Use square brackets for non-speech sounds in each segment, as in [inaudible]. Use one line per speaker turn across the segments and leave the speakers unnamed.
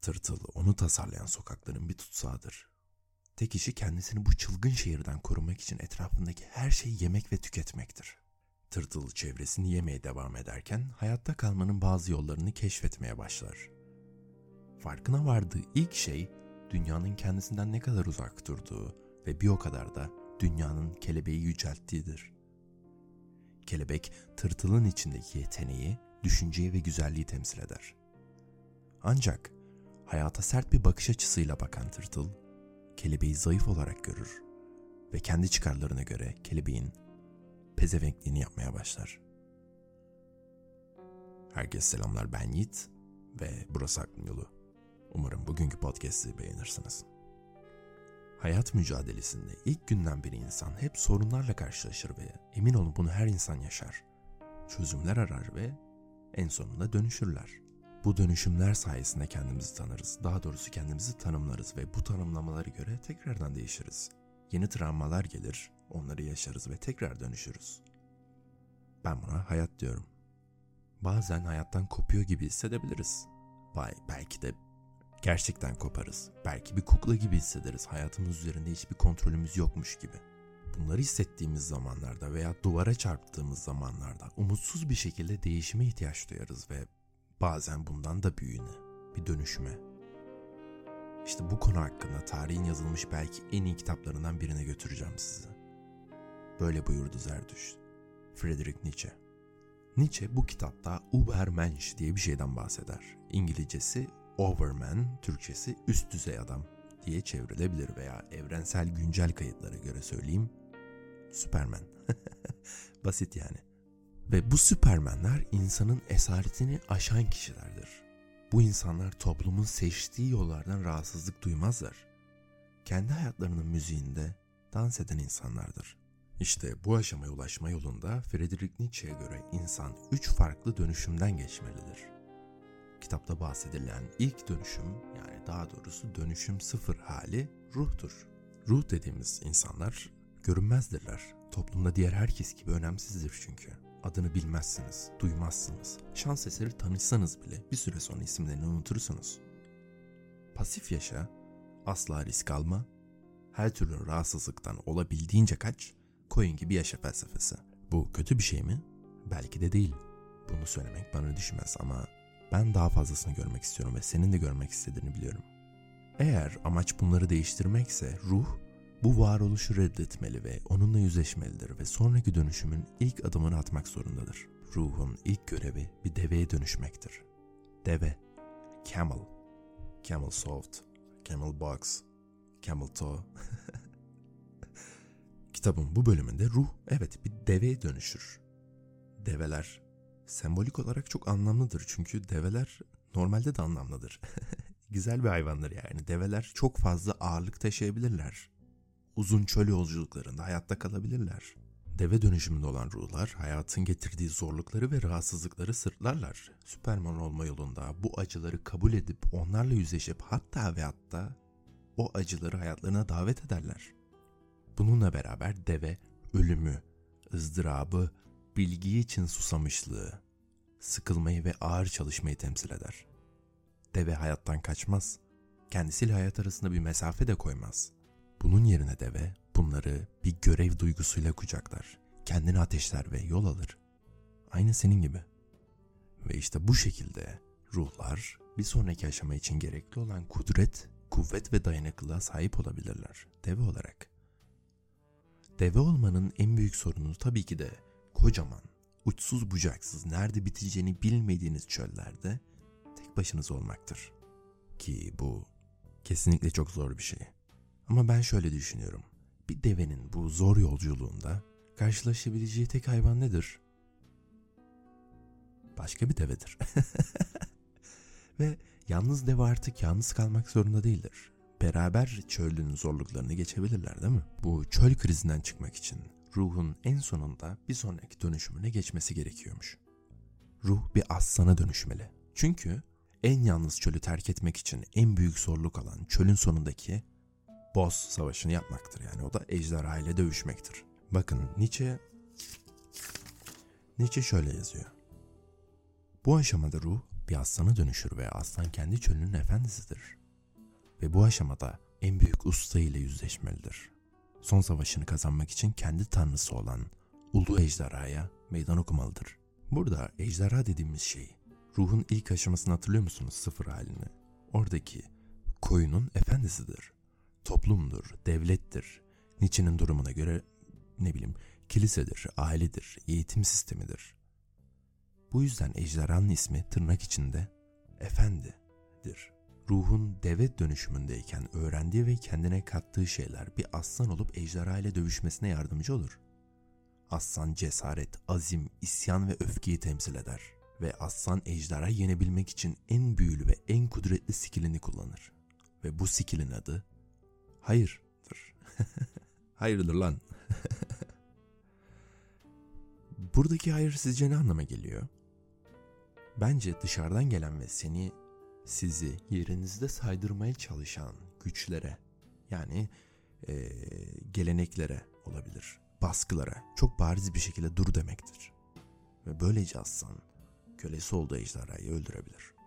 Tırtıl onu tasarlayan sokakların bir tutsağıdır. Tek işi kendisini bu çılgın şehirden korumak için etrafındaki her şeyi yemek ve tüketmektir. Tırtıl çevresini yemeye devam ederken hayatta kalmanın bazı yollarını keşfetmeye başlar. Farkına vardığı ilk şey dünyanın kendisinden ne kadar uzak durduğu ve bir o kadar da dünyanın kelebeği yücelttiğidir. Kelebek tırtılın içindeki yeteneği, düşünceyi ve güzelliği temsil eder. Ancak hayata sert bir bakış açısıyla bakan tırtıl, kelebeği zayıf olarak görür ve kendi çıkarlarına göre kelebeğin pezevenkliğini yapmaya başlar. Herkese selamlar ben Yiğit ve burası Aklım Yolu. Umarım bugünkü podcast'i beğenirsiniz. Hayat mücadelesinde ilk günden beri insan hep sorunlarla karşılaşır ve emin olun bunu her insan yaşar. Çözümler arar ve en sonunda dönüşürler. Bu dönüşümler sayesinde kendimizi tanırız. Daha doğrusu kendimizi tanımlarız ve bu tanımlamalara göre tekrardan değişiriz. Yeni travmalar gelir, onları yaşarız ve tekrar dönüşürüz. Ben buna hayat diyorum. Bazen hayattan kopuyor gibi hissedebiliriz. Bay, belki de gerçekten koparız. Belki bir kukla gibi hissederiz. Hayatımız üzerinde hiçbir kontrolümüz yokmuş gibi. Bunları hissettiğimiz zamanlarda veya duvara çarptığımız zamanlarda umutsuz bir şekilde değişime ihtiyaç duyarız ve bazen bundan da büyüğüne, bir dönüşüme. İşte bu konu hakkında tarihin yazılmış belki en iyi kitaplarından birine götüreceğim sizi. Böyle buyurdu Zerdüşt. Friedrich Nietzsche. Nietzsche bu kitapta Übermensch diye bir şeyden bahseder. İngilizcesi Overman, Türkçesi üst düzey adam diye çevrilebilir veya evrensel güncel kayıtlara göre söyleyeyim Superman. [laughs] Basit yani. Ve bu süpermenler insanın esaretini aşan kişilerdir. Bu insanlar toplumun seçtiği yollardan rahatsızlık duymazlar. Kendi hayatlarının müziğinde dans eden insanlardır. İşte bu aşamaya ulaşma yolunda Friedrich Nietzsche'ye göre insan üç farklı dönüşümden geçmelidir. Kitapta bahsedilen ilk dönüşüm yani daha doğrusu dönüşüm sıfır hali ruhtur. Ruh dediğimiz insanlar görünmezdirler. Toplumda diğer herkes gibi önemsizdir çünkü. Adını bilmezsiniz, duymazsınız. Şans eseri tanışsanız bile bir süre sonra isimlerini unutursunuz. Pasif yaşa, asla risk alma, her türlü rahatsızlıktan olabildiğince kaç, koyun gibi yaşa felsefesi. Bu kötü bir şey mi? Belki de değil. Bunu söylemek bana düşmez ama ben daha fazlasını görmek istiyorum ve senin de görmek istediğini biliyorum. Eğer amaç bunları değiştirmekse ruh bu varoluşu reddetmeli ve onunla yüzleşmelidir ve sonraki dönüşümün ilk adımını atmak zorundadır. Ruhun ilk görevi bir deveye dönüşmektir. Deve, camel, camel soft, camel box, camel toe. [laughs] Kitabın bu bölümünde ruh evet bir deveye dönüşür. Develer sembolik olarak çok anlamlıdır çünkü develer normalde de anlamlıdır. [laughs] Güzel bir hayvandır yani. Develer çok fazla ağırlık taşıyabilirler uzun çöl yolculuklarında hayatta kalabilirler. Deve dönüşümünde olan ruhlar hayatın getirdiği zorlukları ve rahatsızlıkları sırtlarlar. Süperman olma yolunda bu acıları kabul edip onlarla yüzleşip hatta ve hatta o acıları hayatlarına davet ederler. Bununla beraber deve ölümü, ızdırabı, bilgi için susamışlığı, sıkılmayı ve ağır çalışmayı temsil eder. Deve hayattan kaçmaz, kendisiyle hayat arasında bir mesafe de koymaz.'' Bunun yerine deve bunları bir görev duygusuyla kucaklar. Kendini ateşler ve yol alır. Aynı senin gibi. Ve işte bu şekilde ruhlar bir sonraki aşama için gerekli olan kudret, kuvvet ve dayanıklılığa sahip olabilirler deve olarak. Deve olmanın en büyük sorunu tabii ki de kocaman, uçsuz bucaksız, nerede biteceğini bilmediğiniz çöllerde tek başınız olmaktır. Ki bu kesinlikle çok zor bir şey. Ama ben şöyle düşünüyorum. Bir devenin bu zor yolculuğunda karşılaşabileceği tek hayvan nedir? Başka bir devedir. [laughs] Ve yalnız deve artık yalnız kalmak zorunda değildir. Beraber çölün zorluklarını geçebilirler değil mi? Bu çöl krizinden çıkmak için ruhun en sonunda bir sonraki dönüşümüne geçmesi gerekiyormuş. Ruh bir aslana dönüşmeli. Çünkü en yalnız çölü terk etmek için en büyük zorluk alan çölün sonundaki boss savaşını yapmaktır. Yani o da ejderha ile dövüşmektir. Bakın Nietzsche Nietzsche şöyle yazıyor. Bu aşamada ruh bir aslana dönüşür ve aslan kendi çölünün efendisidir. Ve bu aşamada en büyük usta ile yüzleşmelidir. Son savaşını kazanmak için kendi tanrısı olan Ulu Ejderha'ya meydan okumalıdır. Burada ejderha dediğimiz şey, ruhun ilk aşamasını hatırlıyor musunuz sıfır halini? Oradaki koyunun efendisidir. Toplumdur, devlettir. Nietzsche'nin durumuna göre ne bileyim kilisedir, ailedir, eğitim sistemidir. Bu yüzden ejderhanın ismi tırnak içinde efendidir. Ruhun deve dönüşümündeyken öğrendiği ve kendine kattığı şeyler bir aslan olup ejderha ile dövüşmesine yardımcı olur. Aslan cesaret, azim, isyan ve öfkeyi temsil eder. Ve aslan ejderha yenebilmek için en büyülü ve en kudretli skillini kullanır. Ve bu skillin adı hayırdır. [laughs] Hayırdır lan. [laughs] Buradaki hayır sizce ne anlama geliyor? Bence dışarıdan gelen ve seni, sizi yerinizde saydırmaya çalışan güçlere, yani e, geleneklere olabilir, baskılara çok bariz bir şekilde dur demektir. Ve böylece aslan kölesi olduğu ejderhayı öldürebilir.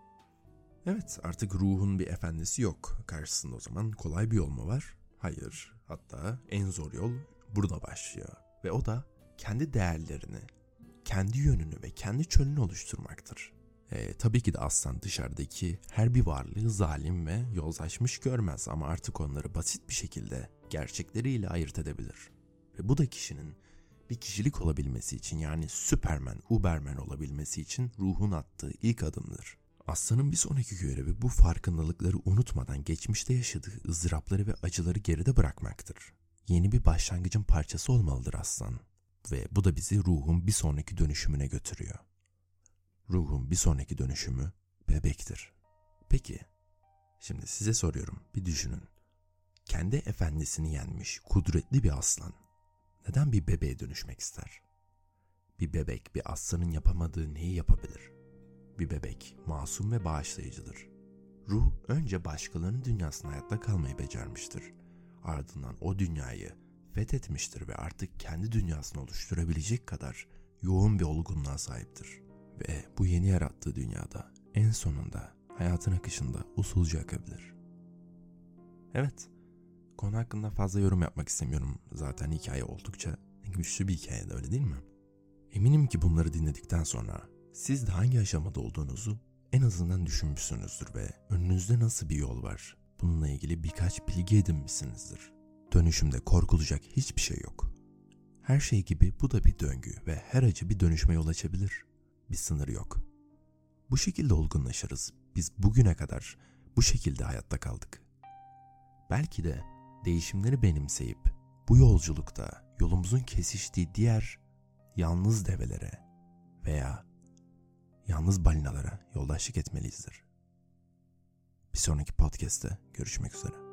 Evet artık ruhun bir efendisi yok. Karşısında o zaman kolay bir yol mu var? Hayır. Hatta en zor yol burada başlıyor. Ve o da kendi değerlerini, kendi yönünü ve kendi çölünü oluşturmaktır. E, tabii ki de aslan dışarıdaki her bir varlığı zalim ve yozlaşmış görmez ama artık onları basit bir şekilde gerçekleriyle ayırt edebilir. Ve bu da kişinin bir kişilik olabilmesi için yani Superman, Uberman olabilmesi için ruhun attığı ilk adımdır. Aslanın bir sonraki görevi bu farkındalıkları unutmadan geçmişte yaşadığı ızdırapları ve acıları geride bırakmaktır. Yeni bir başlangıcın parçası olmalıdır aslan. Ve bu da bizi ruhun bir sonraki dönüşümüne götürüyor. Ruhun bir sonraki dönüşümü bebektir. Peki, şimdi size soruyorum, bir düşünün. Kendi efendisini yenmiş kudretli bir aslan neden bir bebeğe dönüşmek ister? Bir bebek bir aslanın yapamadığı neyi yapabilir? Bir bebek masum ve bağışlayıcıdır. Ruh önce başkalarının dünyasında hayatta kalmayı becermiştir. Ardından o dünyayı fethetmiştir ve artık kendi dünyasını oluşturabilecek kadar yoğun bir olgunluğa sahiptir. Ve bu yeni yarattığı dünyada en sonunda hayatın akışında usulca akabilir. Evet, konu hakkında fazla yorum yapmak istemiyorum. Zaten hikaye oldukça güçlü bir hikaye de öyle değil mi? Eminim ki bunları dinledikten sonra siz de hangi aşamada olduğunuzu en azından düşünmüşsünüzdür ve önünüzde nasıl bir yol var bununla ilgili birkaç bilgi edinmişsinizdir. Dönüşümde korkulacak hiçbir şey yok. Her şey gibi bu da bir döngü ve her acı bir dönüşme yol açabilir. Bir sınır yok. Bu şekilde olgunlaşırız. Biz bugüne kadar bu şekilde hayatta kaldık. Belki de değişimleri benimseyip bu yolculukta yolumuzun kesiştiği diğer yalnız develere veya yalnız balinalara yoldaşlık etmeliyizdir. Bir sonraki podcast'te görüşmek üzere.